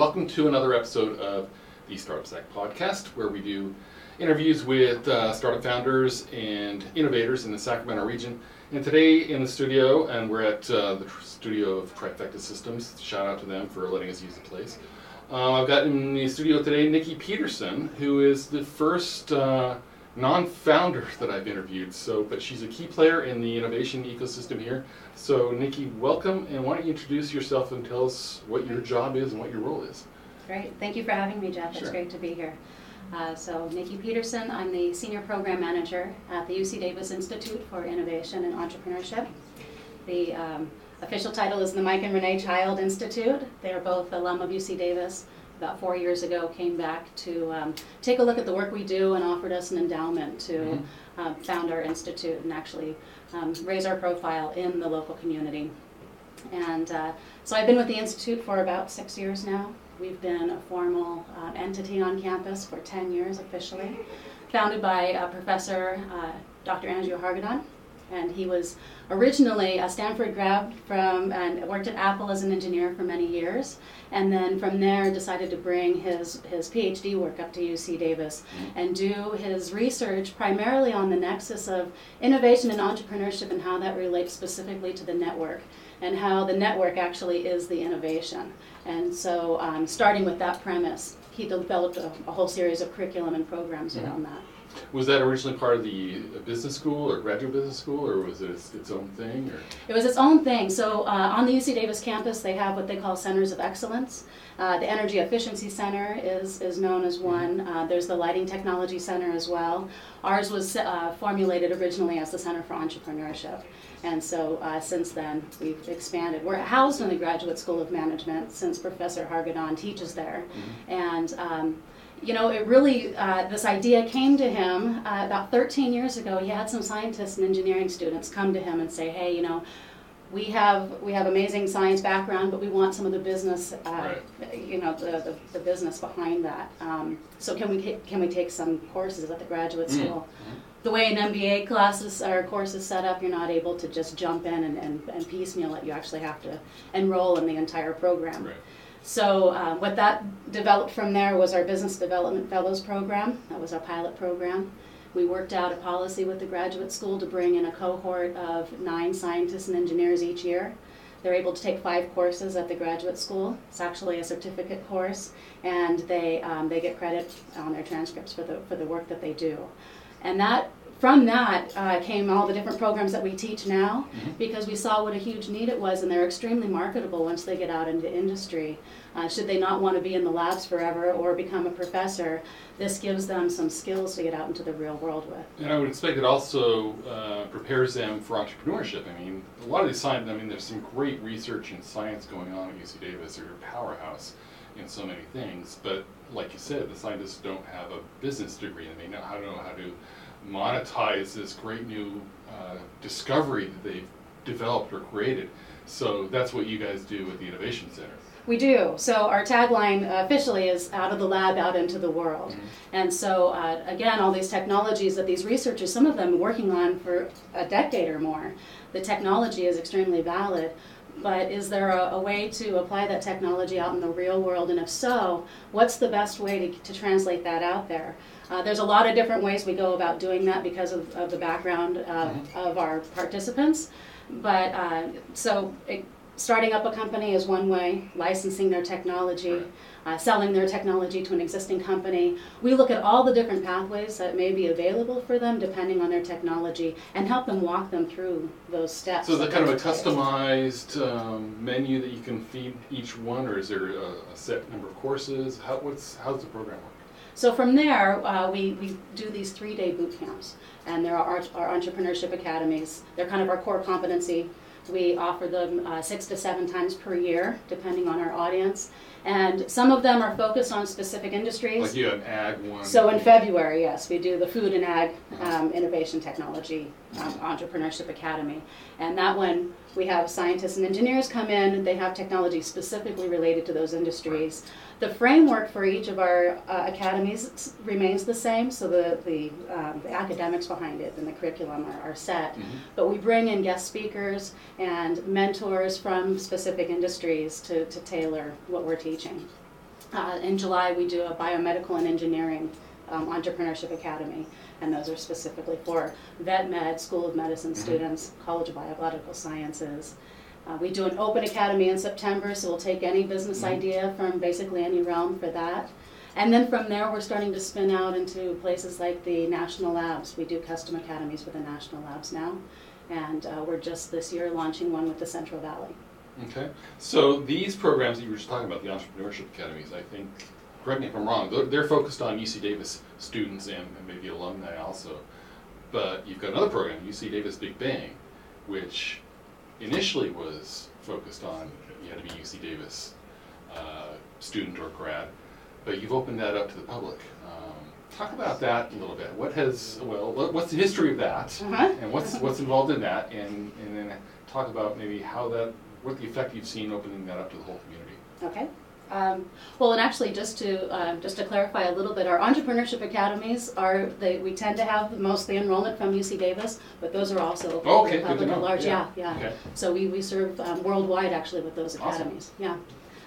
welcome to another episode of the Startup Stack podcast, where we do interviews with uh, startup founders and innovators in the Sacramento region. And today in the studio, and we're at uh, the studio of Trifecta Systems. Shout out to them for letting us use the place. Uh, I've got in the studio today Nikki Peterson, who is the first non-founder that I've interviewed. So, but she's a key player in the innovation ecosystem here. So, Nikki, welcome, and why don't you introduce yourself and tell us what your job is and what your role is? Great, thank you for having me, Jeff. It's great to be here. Uh, so, Nikki Peterson, I'm the Senior Program Manager at the UC Davis Institute for Innovation and Entrepreneurship. The um, official title is the Mike and Renee Child Institute. They are both alum of UC Davis. About four years ago, came back to um, take a look at the work we do and offered us an endowment to Mhm. um, found our institute and actually um, raise our profile in the local community. And uh, so I've been with the Institute for about six years now. We've been a formal uh, entity on campus for 10 years officially, founded by uh, Professor uh, Dr. Andrew Hargadon. And he was originally a Stanford grad from and worked at Apple as an engineer for many years. And then from there decided to bring his, his PhD work up to UC Davis and do his research primarily on the nexus of innovation and entrepreneurship and how that relates specifically to the network and how the network actually is the innovation. And so, um, starting with that premise, he developed a, a whole series of curriculum and programs Mhm. around that. Was that originally part of the business school or graduate business school, or was it its, its own thing? Or It was its own thing. So, uh, on the UC Davis campus, they have what they call centers of excellence. Uh, the Energy Efficiency Center is, is known as one. Uh, there's the Lighting Technology Center as well. Ours was uh, formulated originally as the Center for Entrepreneurship. And so uh, since then, we've expanded. We're housed in the Graduate School of Management since Professor Hargadon teaches there. And um, you know, it really, uh, this idea came to him uh, about 13 years ago. He had some scientists and engineering students come to him and say, hey, you know, we have we have amazing science background, but we want some of the business, uh, you know, the, the, the business behind that. Um, so can we can we take some courses at the graduate Mm. school? The way an MBA classes or course is set up, you're not able to just jump in and, and, and piecemeal it. You actually have to enroll in the entire program. right? So uh, what that developed from there was our Business Development Fellows Program. That was our pilot program. We worked out a policy with the graduate school to bring in a cohort of nine scientists and engineers each year. They're able to take five courses at the graduate school. It's actually a certificate course, and they um, they get credit on their transcripts for the for the work that they do. And that from that uh, came all the different programs that we teach now Mhm. because we saw what a huge need it was, and they're extremely marketable once they get out into industry. Uh, should they not want to be in the labs forever or become a professor, this gives them some skills to get out into the real world with. And I would expect it also uh, prepares them for entrepreneurship. I mean, a lot of these science, I mean, there's some great research and science going on at UC Davis. They're a powerhouse in so many things. But like you said, the scientists don't have a business degree. They may not know how to monetize this great new uh, discovery that they've developed or created. So that's what you guys do at the Innovation Center. We do. So our tagline officially is out of the lab, out into the world. And so, uh, again, all these technologies that these researchers, some of them working on for a decade or more, the technology is extremely valid. But is there a, a way to apply that technology out in the real world? And if so, what's the best way to, to translate that out there? Uh, there's a lot of different ways we go about doing that because of, of the background uh, of our participants. But uh, so it, starting up a company is one way, licensing their technology, uh, selling their technology to an existing company. We look at all the different pathways that may be available for them depending on their technology and help them walk them through those steps. So is that kind of a customized um, menu that you can feed each one, or is there a, a set number of courses? How what's how's the program work? So from there, uh, we, we do these three-day boot camps, and there are our, our entrepreneurship academies. They're kind of our core competency. We offer them uh, six to seven times per year, depending on our audience. And some of them are focused on specific industries. Like you have ag one. So in February, yes, we do the Food and Ag um, Innovation Technology um, Entrepreneurship Academy. And that one, we have scientists and engineers come in, they have technology specifically related to those industries. The framework for each of our uh, academies remains the same, so the, the, um, the academics behind it and the curriculum are, are set. Mhm. But we bring in guest speakers and mentors from specific industries to, to tailor what we're teaching. Uh, in July, we do a biomedical and engineering um, entrepreneurship academy, and those are specifically for vet med, School of Medicine Mhm. students, College of Biological Sciences. Uh, we do an open academy in September, so we'll take any business Mhm. idea from basically any realm for that. And then from there, we're starting to spin out into places like the national labs. We do custom academies for the national labs now, and uh, we're just this year launching one with the Central Valley. Okay. So these programs that you were just talking about, the entrepreneurship academies, I think, correct me if I'm wrong, they're, they're focused on UC Davis students and, and maybe alumni also. But you've got another program, UC Davis Big Bang, which initially was focused on you had to be UC Davis uh, student or grad, but you've opened that up to the public. Um, talk about that a little bit. What has well, what, what's the history of that, Uh-huh. and what's what's involved in that, and and then talk about maybe how that what the effect you've seen opening that up to the whole community. Okay. Um, well, and actually, just to um, just to clarify a little bit, our entrepreneurship academies are they we tend to have mostly enrollment from UC Davis, but those are also open Oh, okay, to good the to public know. at large. Yeah. Yeah, yeah. Okay. So we, we serve um, worldwide actually with those Awesome. academies. Yeah.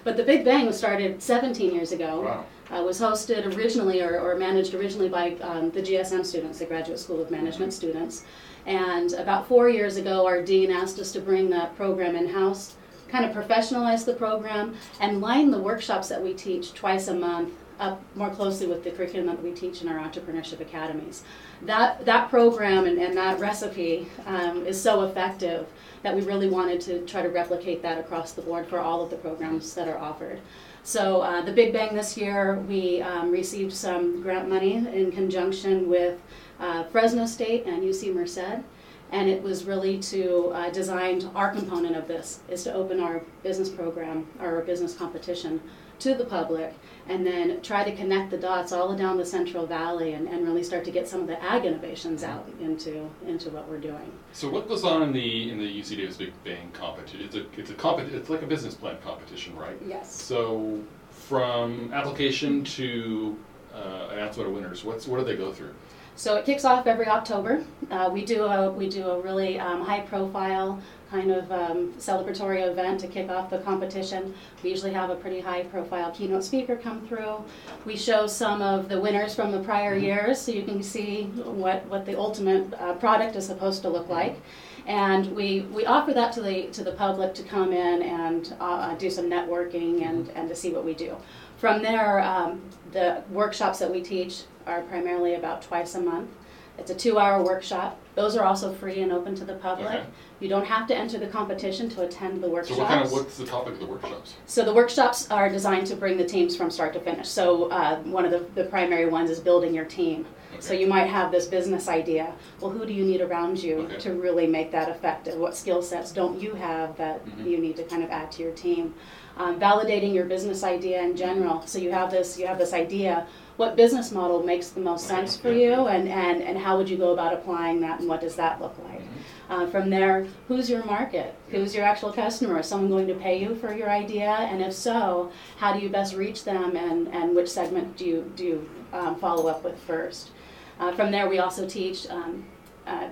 But the Big Bang was started 17 years ago. Wow. Uh, was hosted originally or, or managed originally by um, the GSM students, the Graduate School of Management students. And about four years ago, our dean asked us to bring that program in house, kind of professionalize the program, and line the workshops that we teach twice a month up more closely with the curriculum that we teach in our entrepreneurship academies. That, that program and, and that recipe um, is so effective that we really wanted to try to replicate that across the board for all of the programs that are offered. So uh, the Big Bang this year, we um, received some grant money in conjunction with uh, Fresno State and UC Merced. And it was really to uh, design our component of this is to open our business program, our business competition to the public and then try to connect the dots all down the Central Valley and, and really start to get some of the ag innovations out into, into what we're doing. So what goes on in the in the UC Davis Big Bang competition? It's a it's a compet it's like a business plan competition, right? Yes. So from application to uh, announcement of winners, what's what do they go through? So it kicks off every October. Uh, we do a we do a really um, high profile kind of um, celebratory event to kick off the competition. We usually have a pretty high profile keynote speaker come through. We show some of the winners from the prior years so you can see what what the ultimate uh, product is supposed to look like. And we, we offer that to the to the public to come in and uh, do some networking and, and to see what we do. From there, um, the workshops that we teach are primarily about twice a month. It's a two-hour workshop. Those are also free and open to the public. Okay. You don't have to enter the competition to attend the workshops. So what kind of what's the topic of the workshops? So the workshops are designed to bring the teams from start to finish. So uh, one of the, the primary ones is building your team. So you might have this business idea. Well, who do you need around you Okay. to really make that effective? What skill sets don't you have that Mhm. you need to kind of add to your team? Um, validating your business idea in general. So you have this you have this idea. What business model makes the most sense for you, and, and, and how would you go about applying that, and what does that look like? Mm-hmm. Uh, from there, who's your market? Who's your actual customer? Is someone going to pay you for your idea? And if so, how do you best reach them and, and which segment do you, do you um, follow up with first? Uh, from there, we also teach um, uh,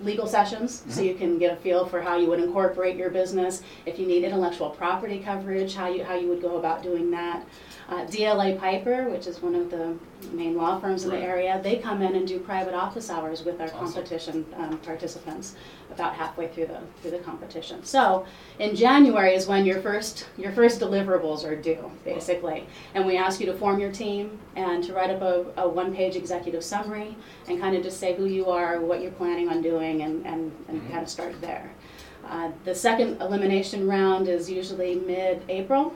legal sessions so Mhm. you can get a feel for how you would incorporate your business. If you need intellectual property coverage, how you, how you would go about doing that. Uh, DLA Piper, which is one of the main law firms in Right. the area, they come in and do private office hours with our Awesome. competition um, participants about halfway through the through the competition. So in January is when your first your first deliverables are due, basically, and we ask you to form your team and to write up a, a one-page executive summary and kind of just say who you are, what you're planning on doing, and and, and Mhm. kind of start there. Uh, the second elimination round is usually mid-April.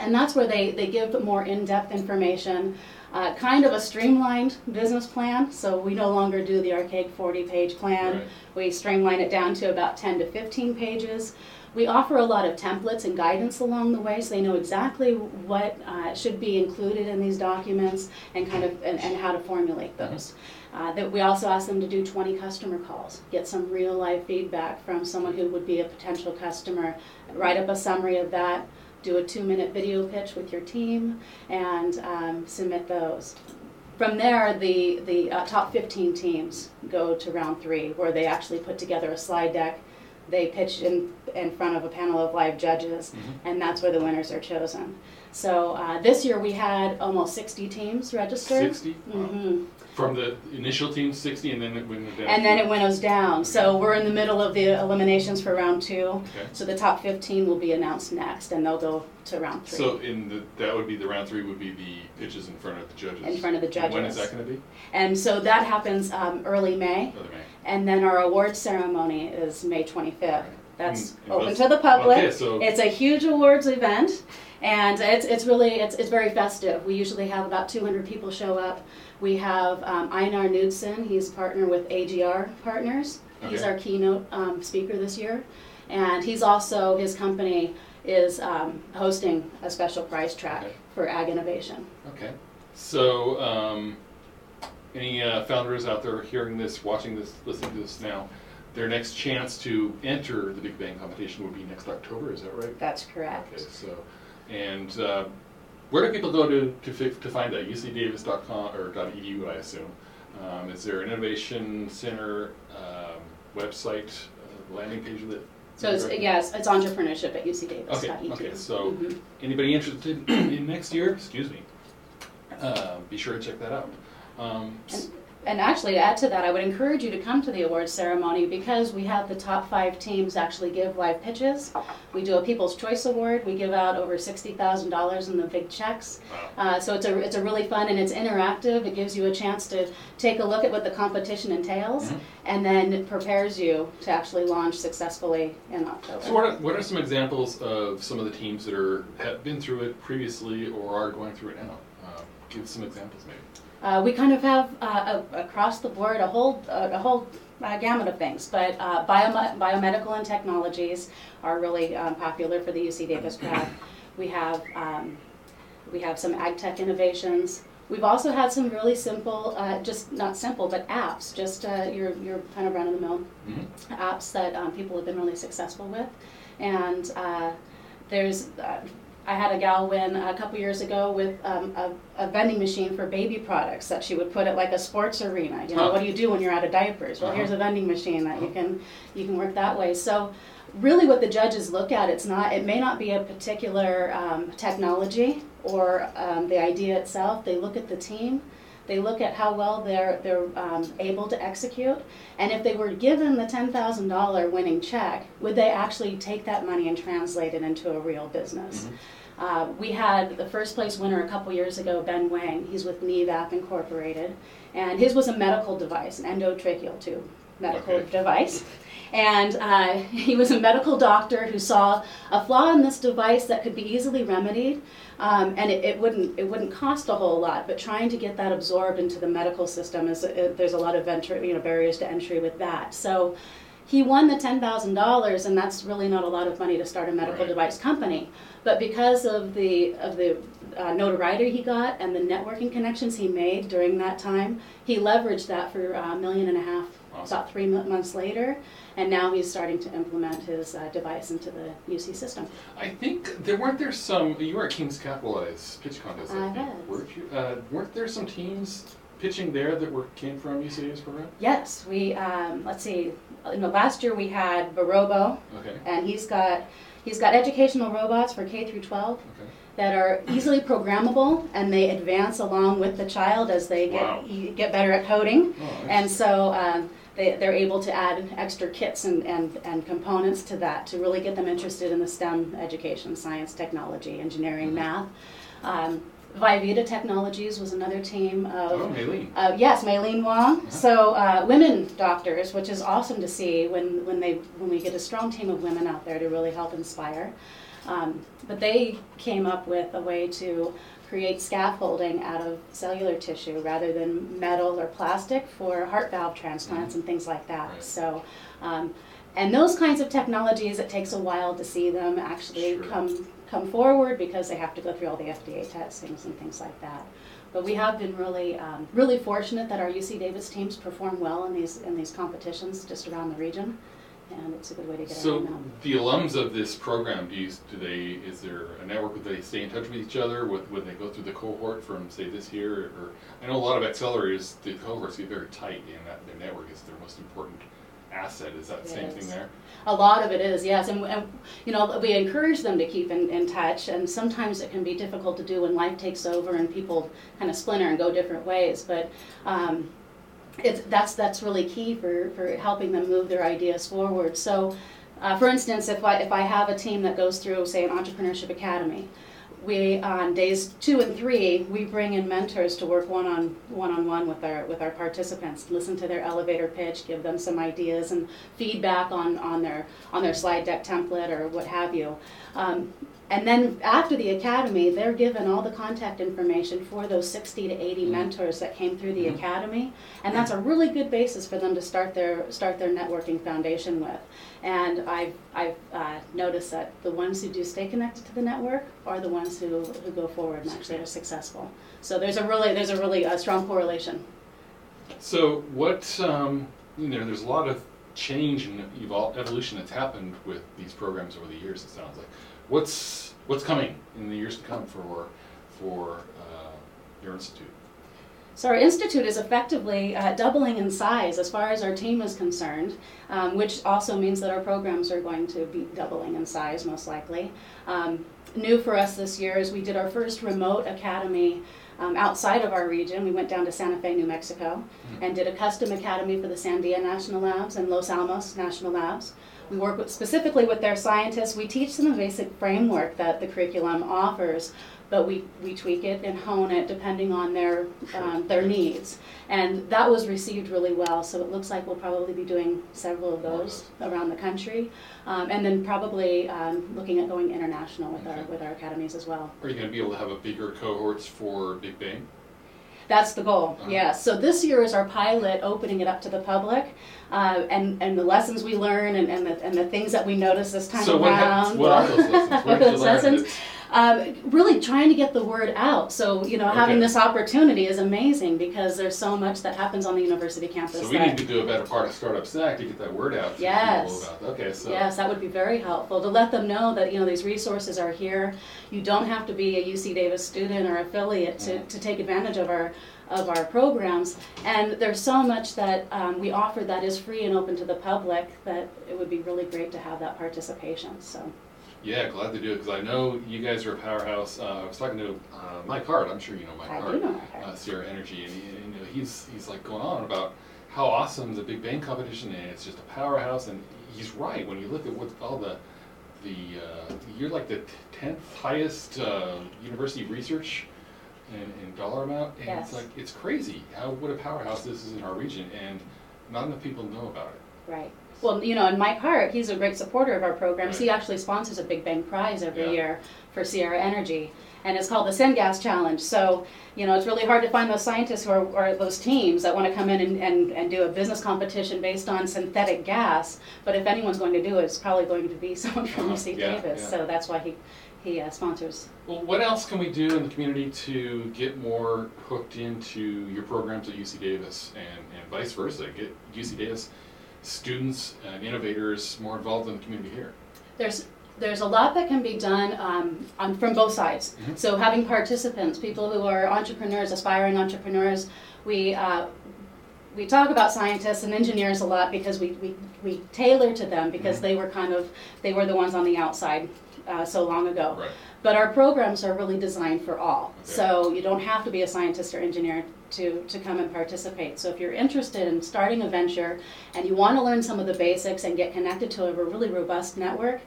And that's where they, they give more in-depth information, uh, kind of a streamlined business plan. So we no longer do the archaic 40-page plan. Right. We streamline it down to about 10 to 15 pages. We offer a lot of templates and guidance along the way so they know exactly what uh, should be included in these documents and kind of and, and how to formulate those. Uh, that we also ask them to do 20 customer calls, get some real life feedback from someone who would be a potential customer, write up a summary of that, do a two minute video pitch with your team, and um, submit those. From there, the, the uh, top 15 teams go to round three, where they actually put together a slide deck. They pitch in, in front of a panel of live judges, Mhm. and that's where the winners are chosen. So uh, this year we had almost 60 teams registered. 60? Wow. hmm From the initial team, 60, and then it went down. And then it winnows down. So we're in the middle of the eliminations for round two. Okay. So the top 15 will be announced next, and they'll go to round three. So in the, that would be the round three would be the pitches in front of the judges. In front of the And when is that going to be? and so that happens um, early May, Other May. and then our award ceremony is May 25th. That's And- and open to the public. Okay, so It's a huge awards event, and it's, it's really it's, it's very festive. We usually have about 200 people show up. We have um, Einar Knudsen. He's a partner with AGR Partners. He's our keynote um, speaker this year, and he's also his company is um, hosting a special prize track Okay. for ag innovation. okay. So um, any uh, founders out there hearing this, watching this, listening to this now, their next chance to enter the Big Bang competition would be next October. Is that right? That's correct. Okay. So, and uh, where do people go to to, to find that? UCDavis.com or .edu, I assume. Um, is there an innovation center um, website uh, landing page that? So it's, yes, it's entrepreneurship at UC Davis. Okay, okay, so Mhm. anybody interested in next year, excuse me, uh, be sure to check that out. Um, s- And actually, to add to that, I would encourage you to come to the awards ceremony because we have the top five teams actually give live pitches. We do a People's Choice Award. We give out over sixty thousand dollars in the big checks. Uh, so it's a it's a really fun and it's interactive. It gives you a chance to take a look at what the competition entails, Mhm. and then it prepares you to actually launch successfully in October. So what are, what are some examples of some of the teams that are have been through it previously or are going through it now? Uh, give some examples, maybe. Uh, we kind of have uh, a, across the board a whole uh, a whole uh, gamut of things, but uh, biome- biomedical and technologies are really um, popular for the UC Davis crowd. We have um, we have some ag tech innovations. We've also had some really simple, uh, just not simple, but apps, just uh, your your kind of run of the mill Mhm. apps that um, people have been really successful with. And uh, there's, uh, I had a gal win a couple years ago with um, a, a vending machine for baby products that she would put at like a sports arena. You know, Huh. what do you do when you're out of diapers? Well, Uh-huh. here's a vending machine that you can you can work that way. So. Really, what the judges look at, it's not. It may not be a particular um, technology or um, the idea itself. They look at the team, they look at how well they're they're um, able to execute, and if they were given the ten thousand dollar winning check, would they actually take that money and translate it into a real business? Mm-hmm. Uh, we had the first place winner a couple years ago, Ben Wang. He's with Nevap Incorporated, and his was a medical device, an endotracheal tube medical Okay. device. And uh, he was a medical doctor who saw a flaw in this device that could be easily remedied, um, and it, it wouldn't it wouldn't cost a whole lot. But trying to get that absorbed into the medical system is uh there's a lot of entry, you know barriers to entry with that. So he won the ten thousand dollars, and that's really not a lot of money to start a medical Right. device company. But because of the of the uh, notoriety he got and the networking connections he made during that time, he leveraged that for a million and a half Awesome. about three mo- months later, and now he's starting to implement his uh, device into the UC system. I think there weren't there some. You were at King's Capitalize pitch contest. I, I think, was. weren't you? Uh, weren't there some teams pitching there that were came from UCA's program? Yes, we um, let's see. You know, last year we had Barobo, Okay. and he's got he's got educational robots for K through 12 Okay. that are easily programmable, and they advance along with the child as they get Wow. e- get better at coding. Oh, nice. And so um, they, they're able to add extra kits and, and, and components to that to really get them interested in the STEM education, science, technology, engineering, Mhm. math. Um, Vivita Technologies was another team of oh, Maylene. uh, yes, Maylene Wong. Uh-huh. So uh, women doctors, which is awesome to see when, when they when we get a strong team of women out there to really help inspire. Um, but they came up with a way to create scaffolding out of cellular tissue rather than metal or plastic for heart valve transplants and things like that. Right. So. Um, and those kinds of technologies, it takes a while to see them actually Sure. come come forward because they have to go through all the FDA testings and things like that. But we have been really, um, really fortunate that our UC Davis teams perform well in these in these competitions just around the region, and it's a good way to get So out. the alums of this program, do you, do they, is there a network where they stay in touch with each other with, when they go through the cohort from, say, this year? Or, I know a lot of accelerators, the cohorts get very tight and that their network is their most important asset. Is that the same thing there? A lot of it is, yes, and, and you know we encourage them to keep in, in touch, and sometimes it can be difficult to do when life takes over and people kind of splinter and go different ways. But um, it's that's that's really key for, for helping them move their ideas forward. So, uh, for instance, if I if I have a team that goes through, say, an entrepreneurship academy, we on days two and three we bring in mentors to work one on one on one with our with our participants listen to their elevator pitch give them some ideas and feedback on on their on their slide deck template or what have you um, and then after the academy they're given all the contact information for those 60 to 80 Mhm. mentors that came through the Mhm. academy and that's a really good basis for them to start their start their networking foundation with and I've, I've uh, noticed that the ones who do stay connected to the network are the ones who, who go forward and actually are successful. So there's a really there's a really uh, strong correlation. So what um, you know, there's a lot of change and evol- evolution that's happened with these programs over the years. It sounds like. What's what's coming in the years to come for for uh, your institute? So our institute is effectively uh, doubling in size as far as our team is concerned, um, which also means that our programs are going to be doubling in size most likely. Um, new for us this year is we did our first remote academy um, outside of our region. We went down to Santa Fe, New Mexico, and did a custom academy for the Sandia National Labs and Los Alamos National Labs. We work with, specifically with their scientists. We teach them the basic framework that the curriculum offers, but we, we tweak it and hone it depending on their um, their needs. And that was received really well. So it looks like we'll probably be doing several of those around the country, um, and then probably um, looking at going international with our with our academies as well. Are you going to be able to have a bigger cohorts for Big Bang? That's the goal, Uh-huh. yes. So this year is our pilot, opening it up to the public, uh, and, and the lessons we learn and, and, the, and the things that we notice this time so what, hap- around. what are those lessons? What What are those lessons? Um, really trying to get the word out. So, you know, having Okay. this opportunity is amazing because there's so much that happens on the university campus. So we that, need to do a better part of Startup Stack to get that word out to Yes. about. Okay, so Yes, that would be very helpful to let them know that you know these resources are here. You don't have to be a UC Davis student or affiliate to, to take advantage of our of our programs. And there's so much that um, we offer that is free and open to the public that it would be really great to have that participation. So yeah, glad to do it because I know you guys are a powerhouse. Uh, I was talking to uh, Mike Hart. I'm sure you know Mike I Hart. do know Mike uh, Sierra Energy, and he, you know, he's he's like going on about how awesome the Big Bang competition is. It's just a powerhouse, and he's right. When you look at what all the the uh, you're like the tenth highest uh, university research in, in dollar amount, and Yes. it's like it's crazy how what a powerhouse this is in our region, and not enough people know about it. Right. Well, you know, and Mike Hart, he's a great supporter of our programs. He actually sponsors a Big Bang Prize every Yeah. year for Sierra Energy, and it's called the Syngas Challenge. So, you know, it's really hard to find those scientists who are, or those teams that want to come in and, and, and do a business competition based on synthetic gas. But if anyone's going to do it, it's probably going to be someone from Uh-huh. UC Yeah, Davis. yeah. So that's why he, he uh, sponsors. Well, what else can we do in the community to get more hooked into your programs at UC Davis and, and vice versa? Get UC Davis students and innovators more involved in the community here. There's there's a lot that can be done um, on, from both sides. Mhm. So having participants, people who are entrepreneurs, aspiring entrepreneurs, we uh, we talk about scientists and engineers a lot because we, we, we tailor to them because Mhm. they were kind of they were the ones on the outside uh, so long ago. Right. But our programs are really designed for all. Okay. So you don't have to be a scientist or engineer to, to come and participate. So if you're interested in starting a venture and you want to learn some of the basics and get connected to a really robust network,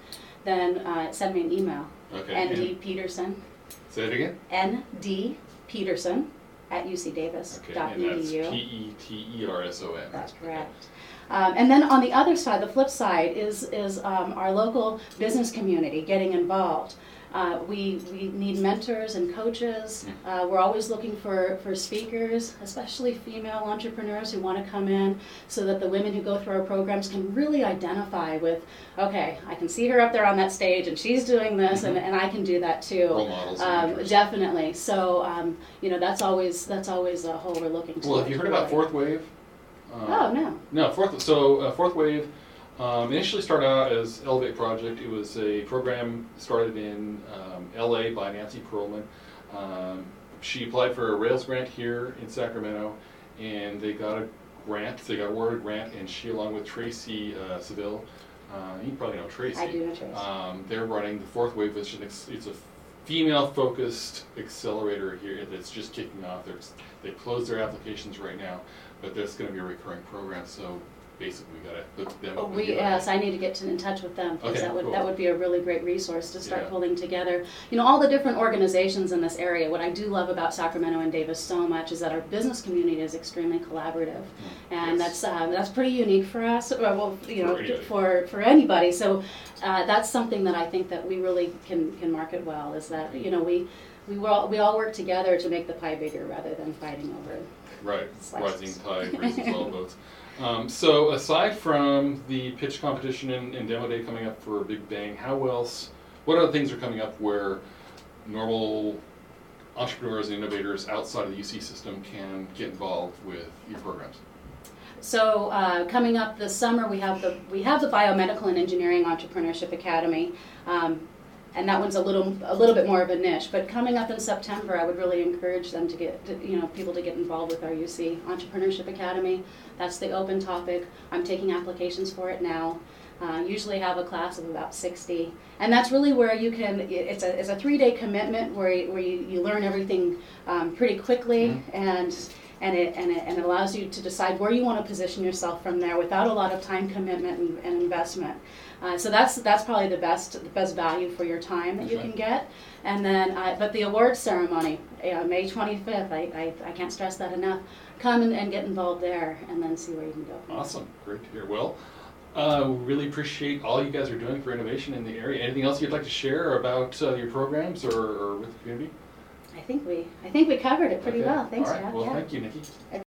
then uh, send me an email. Okay. ND Peterson, say it again. ND Peterson at Okay. ucdavis.edu. And that's P E T E R S O N. That's correct. Um, and then on the other side, the flip side, is, is um, our local business community getting involved. Uh, we, we need mentors and coaches. Uh, we're always looking for, for speakers, especially female entrepreneurs who want to come in so that the women who go through our programs can really identify with, okay, I can see her up there on that stage and she's doing this and, and I can do that too. Role models. Um, definitely. So, um, you know, that's always that's always a hole we're looking to. Well, have you heard about Fourth Wave? Uh, Oh no. No, fourth. So uh, fourth wave um, initially started out as Elevate Project. It was a program started in um, L.A. by Nancy Perlman. Um, she applied for a Rails grant here in Sacramento, and they got a grant. They got awarded a grant, and she, along with Tracy uh, Seville, uh, you probably know Tracy. I do know Tracy. Um, they're running the fourth wave, which is it's a female-focused accelerator here that's just kicking off. There's, they closed their applications right now, but there's going to be a recurring program. So basically, we got to hook them Oh, up. with We, you. yes, I need to get in touch with them, because Okay, that would, cool. that would be a really great resource to start Yeah. pulling together. You know, all the different organizations in this area, what I do love about Sacramento and Davis so much is that our business community is extremely collaborative. And Yes. that's, uh, that's pretty unique for us, or, well, you know, For anybody. for, for anybody. So, uh, that's something that I think that we really can, can market well, is that, you know, we, we all, we all work together to make the pie bigger rather than fighting over it. Right, Slices. rising tide raises all boats. Um, so aside from the pitch competition and, and demo day coming up for Big Bang, how else? What other things are coming up where normal entrepreneurs and innovators outside of the UC system can get involved with your programs? So uh, coming up this summer, we have the we have the Biomedical and Engineering Entrepreneurship Academy, um, and that one's a little a little bit more of a niche. But coming up in September, I would really encourage them to get to, you know people to get involved with our UC Entrepreneurship Academy. That's the open topic. I'm taking applications for it now. Uh, usually have a class of about 60 and that's really where you can it's a, it's a three-day commitment where, you, where you, you learn everything um, pretty quickly Mhm. and and it, and it and it allows you to decide where you want to position yourself from there without a lot of time commitment and, and investment uh, so that's that's probably the best the best value for your time that you Okay. can get and then uh, but the awards ceremony uh, May 25th I, I, I can't stress that enough come and, and get involved there and then see where you can go. Awesome, great to hear. Well, uh, we really appreciate all you guys are doing for innovation in the area. Anything else you'd like to share about uh, your programs or, or with the community? I think we I think we covered it pretty Okay. well. Thanks, All right. Jack. Well, yeah. thank you, Nikki.